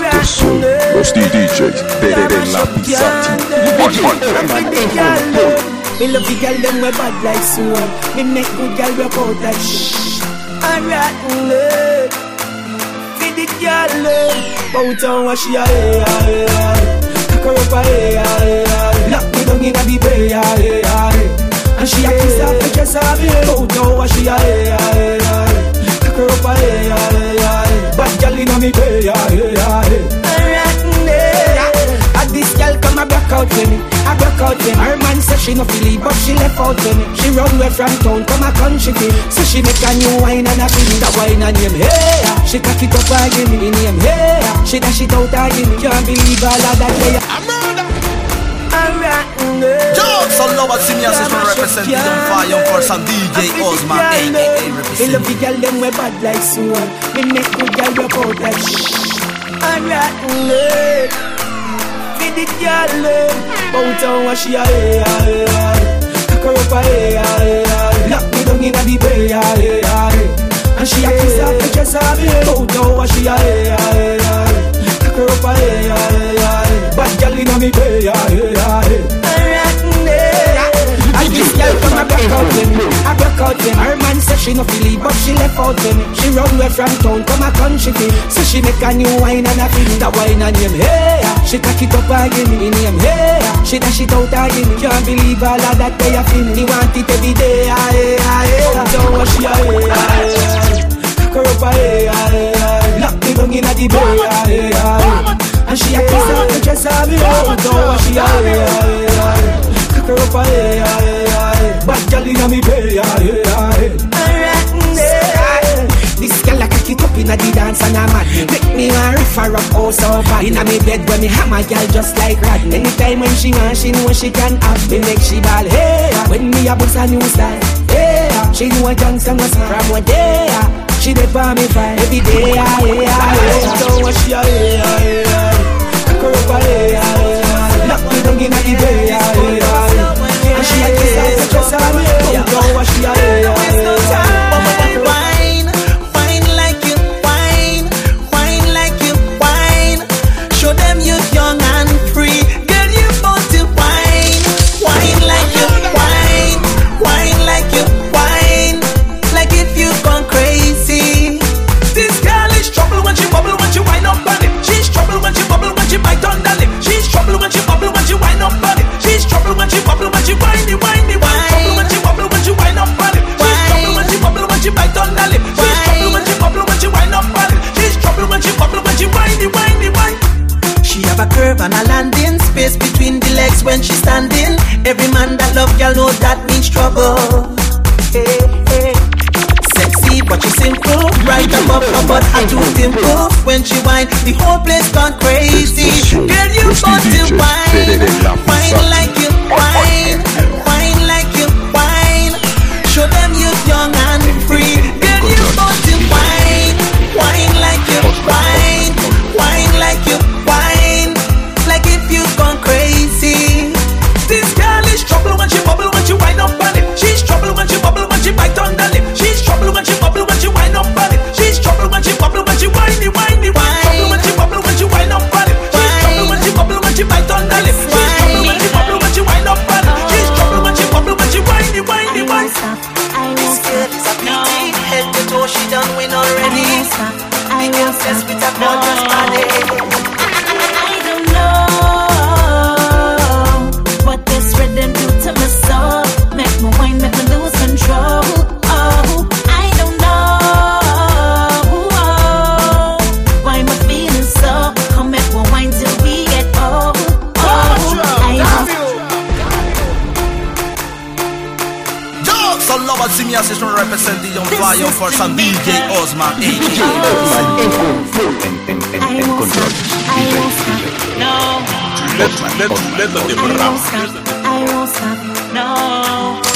Estos son los DJs de, de, de la Pizzati. Me love the girl them we bad like sword Me make good girl rock out that shit. Alright, mm, Feed the girl Bout on what she a hey, hey, hey Cock her up a hey, hey, hey Lock me down inna the bay, hey, hey And she a kiss the dress off me Bout on what she a hey, hey, hey with me I broke out when her man said she no it, but she left out when me. She run away from town, come a country feel. So she make a new wine and a feel that wine and name hey. She cock it up and give me name hey. She dash it out and give me. Can't believe all of that hey. I'm murder. Alright, Jones, some love at senior session representing on fire for some DJ Osman, aka Me love the girl them we bad like sword. Me make good girl rock out like shh. Alright, Feed the girl eh. Bout on what she a hey, eh, hey, eh, hey Cock her up a hey, hey, hey Lock me down inna the bay, hey, hey And she a kiss off the dress off me Bout on what she a hey, hey, hey Cock her up a hey, hey, hey Bad girl inna me bay, hey, hey and this girl come a broke out with me. I broke out with me Her man said she no feel it But she left out with me She run away from town Come a country feel So she make a new wine and a feel That wine and name Hey She cock it up and give me name Hey She dash it out and give me Can't believe all of that they a feel Me want it every day Hey hey Don't what she a hey hey Cock her up a hey hey hey Lock me down inna the bay hey hey and she a kiss the dress off me don't what she a hey hey hey Cock me want riff her up oh so bad Inna me bed when me hammer girl just like rad Anytime when she want she know she can have me. Make she ball Hey, when me a bust a new style Hey, she know a gangsta must from one day. She dey for me fine every day yeah, yeah, yeah. Don't want she a hey, hey Cock her up a hey, hey Lock me down inna the bay legs when she's standing. Every man that love girl know that means trouble. Hey, hey. Sexy but she simple, right above her butt and too dimple. When she whine, the whole place gone crazy. Girl, you want to whine, de- de la whine like you whine some love at senior session representing on fire for some DJ Osman, aka En, en, en, en control. I won't stop. No. Let, let, let the I devil won't rap. stop. I won't stop. No.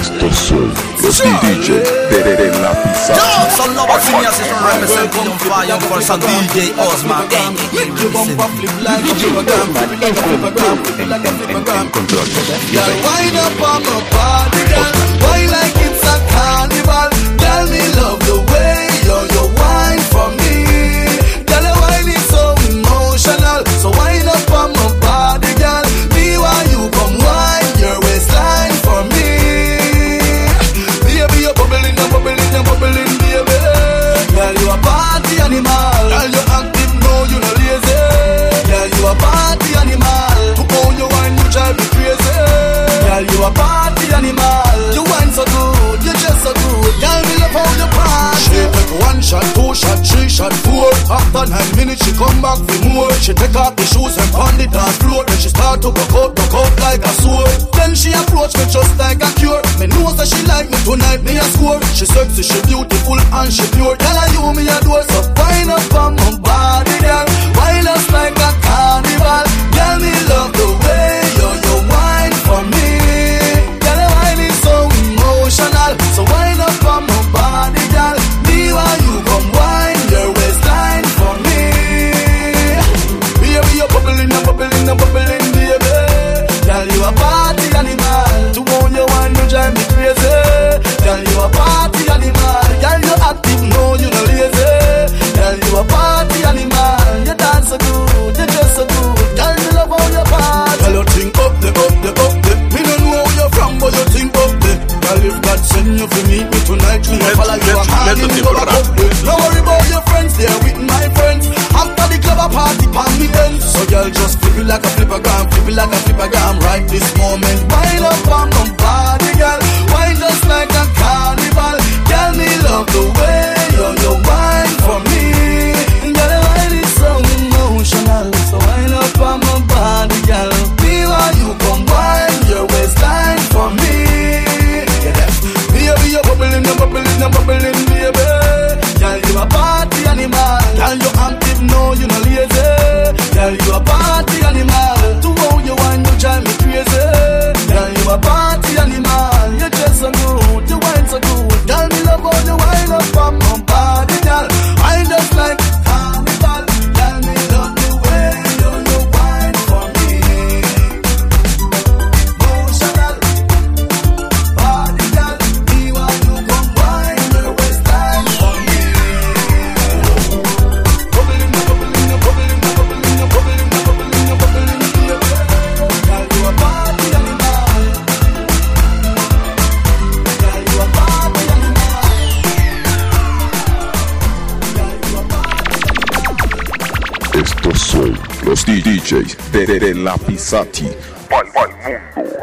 Esto soy los DJ Terere en la pizarra. Yo son Nova Senior Session representing on fire for some DJ Osman. Control. Wind up on the minute she come back for more. She take off the shoes and pound the dance floor. Then she start to go out, go out like a sword. Then she approach me just like a cure. Me knows that she like me tonight, me a score. She sexy, she beautiful and she pure. Tell her you me a door, so fine up on my body. know you're not lazy. Girl, you a party animal. los DJs de, de, de la Pal, pal, mundo.